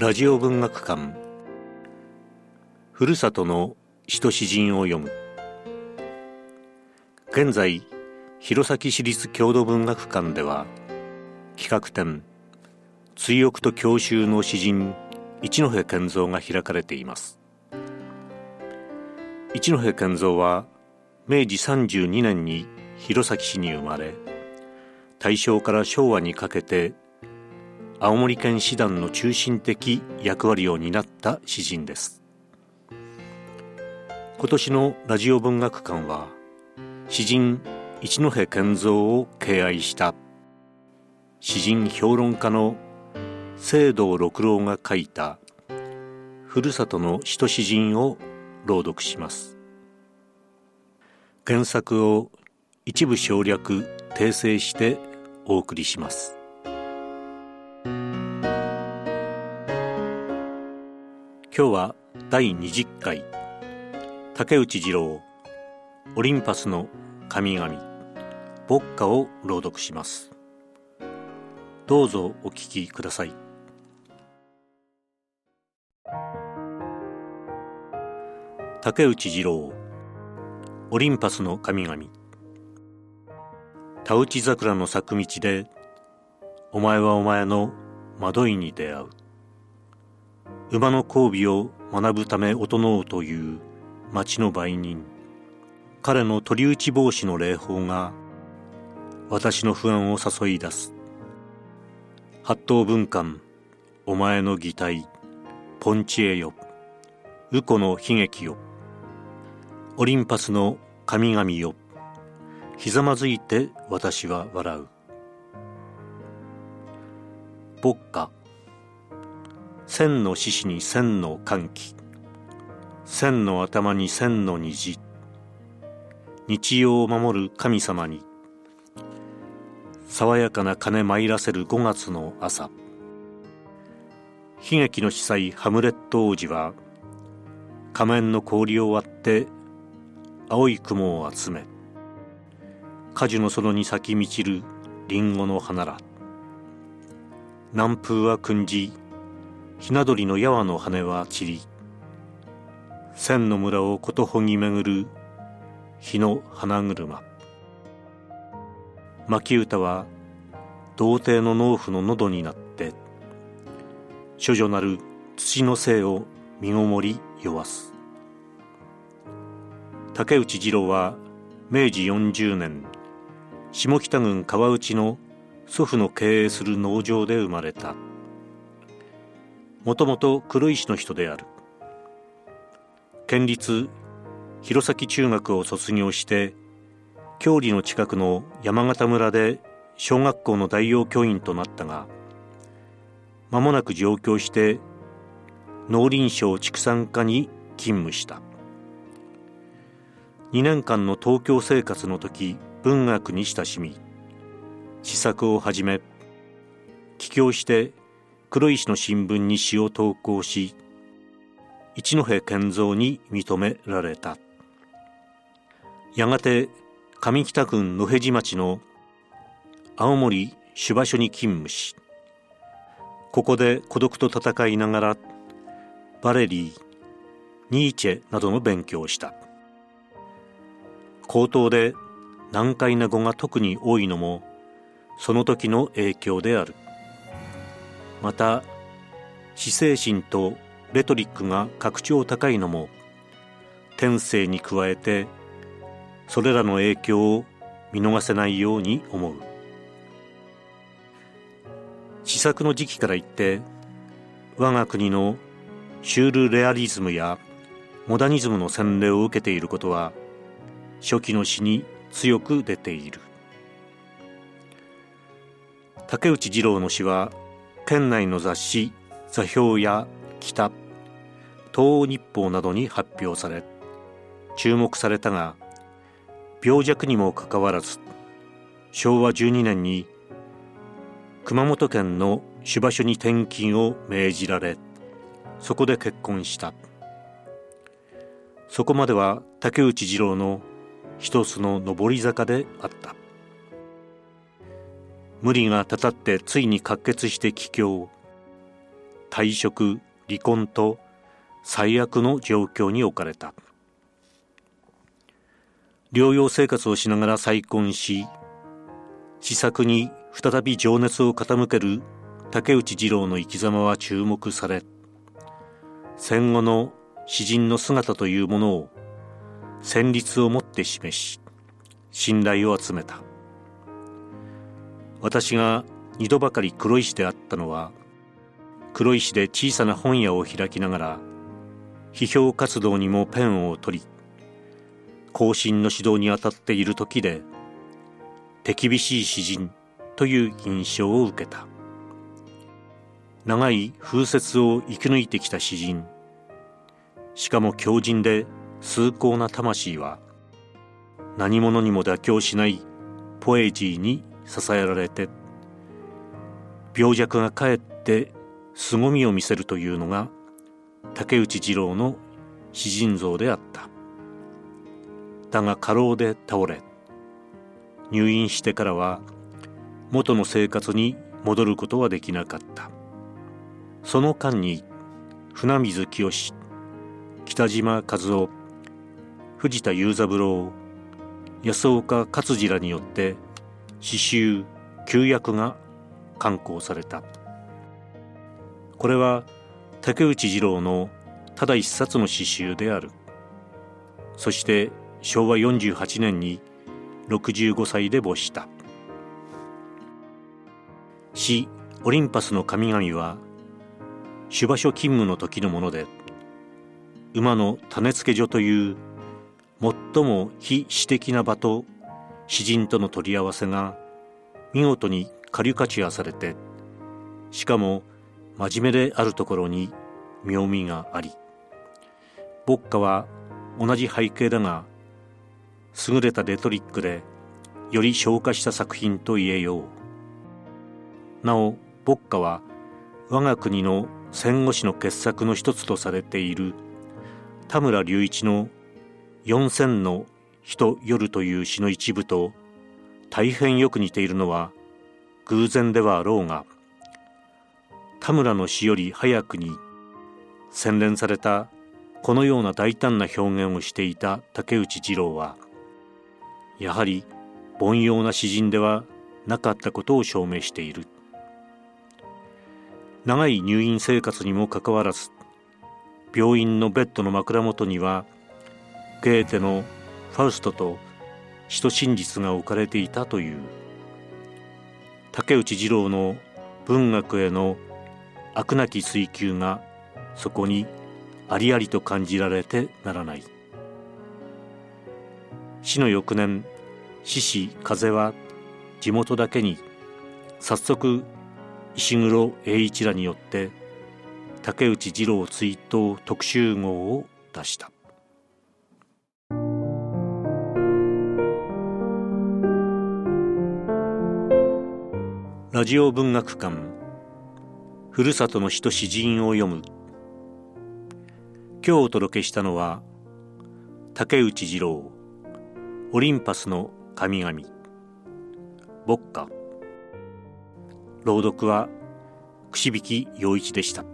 ラジオ文学館。ふるさとの詩と詩人を読む。現在弘前市立郷土文学館では企画展追憶と郷愁の詩人一戸健三が開かれています。一戸健三は明治32年に弘前市に生まれ大正から昭和にかけて青森県師団の中心的役割を担った詩人です。今年のラジオ文学館は詩人一戸健三を敬愛した。詩人評論家の聖堂六郎が書いたふるさとの詩と詩人を朗読します。原作を一部省略訂正してお送りします。今日は第20回。竹内二郎オリンパスの神々牧歌を朗読します。どうぞお聞きください。竹内二郎オリンパスの神々。田内桜の咲く道でお前はお前の惑いに出会う。馬の交尾を学ぶためおとのうという町の売人。彼の取り打ち帽子の礼法が私の不安を誘い出す。八頭文官お前の擬態ポンチエよ。ウコの悲劇よ。オリンパスの神々よ。ひざまずいて私は笑う。牧歌千の獅子に千の歓喜。千の頭に千の虹。日曜を守る神様に。爽やかな鐘参らせる五月の朝。悲劇の司祭ハムレット王子は仮面の氷を割って青い雲を集め果樹の園に咲き満ちるリンゴの花ら。南風は訓じひな鳥の矢和の羽は散り千の村をことほぎ巡る日の花車。牧歌は童貞の農夫の喉になって処女なる土の性を身ごもり酔わす。竹内二郎は明治40年下北郡川内の祖父の経営する農場で生まれた。もともと黒石の人である。県立弘前中学を卒業して郷里の近くの山形村で小学校の代用教員となったが間もなく上京して農林省畜産課に勤務した。2年間の東京生活の時文学に親しみ試作をはじめ帰郷して黒石の新聞に詩を投稿し一戸健三に認められた。やがて上北郡野辺地町の青森主場所に勤務しここで孤独と戦いながらバレリーニーチェなどの勉強をした。口頭で難解な語が特に多いのもその時の影響である。また死生心とレトリックが格調高いのも天性に加えてそれらの影響を見逃せないように思う。試作の時期から言って我が国のシュールレアリズムやモダニズムの洗礼を受けていることは初期の詩に強く出ている。竹内二郎の詩は県内の雑誌座標や北東日報などに発表され注目されたが病弱にもかかわらず昭和12年に熊本県の主場所に転勤を命じられそこで結婚した。そこまでは竹内二郎の一つの上り坂であった。無理がたたってついに喀血して帰郷。退職離婚と最悪の状況に置かれた。療養生活をしながら再婚し試作に再び情熱を傾ける竹内二郎の生き様は注目され戦後の詩人の姿というものを旋律をもって示し信頼を集めた。私が二度ばかり黒石であったのは黒石で小さな本屋を開きながら批評活動にもペンを取り後進の指導に当たっている時で手厳しい詩人という印象を受けた。長い風雪を生き抜いてきた詩人。しかも強靭で崇高な魂は何者にも妥協しないポエジーに支えられて病弱がかえって凄みを見せるというのが竹内二郎の詩人像であった。だが過労で倒れ入院してからは元の生活に戻ることはできなかった。その間に船水清北島和夫藤田雄三郎安岡勝次らによって詩集旧訳が刊行された。これは竹内二郎のただ一冊の詩集である。そして昭和48年に65歳で没した。詩オリンパスの神々は主場所勤務の時のもので馬の種付け所という最も非私的な場と詩人との取り合わせが見事にカリカチュアされてしかも真面目であるところに妙味があり牧歌は同じ背景だが優れたレトリックでより消化した作品と言えよう。なお牧歌は我が国の戦後史の傑作の一つとされている田村隆一の四千の人夜という詩の一部と大変よく似ているのは偶然ではあろうが田村の詩より早くに洗練されたこのような大胆な表現をしていた竹内二郎はやはり凡庸な詩人ではなかったことを証明している。長い入院生活にもかかわらず病院のベッドの枕元にはゲーテのファウストと使徒真実が置かれていたという。竹内二郎の文学への飽くなき追求がそこにありありと感じられてならない。死の翌年獅子風は地元だけに早速石黒栄一らによって竹内二郎追悼特集号を出した。ラジオ文学館。ふるさとの詩と詩人を読む。今日お届けしたのは竹内二郎オリンパスの神々。牧歌。朗読は串引陽一でした。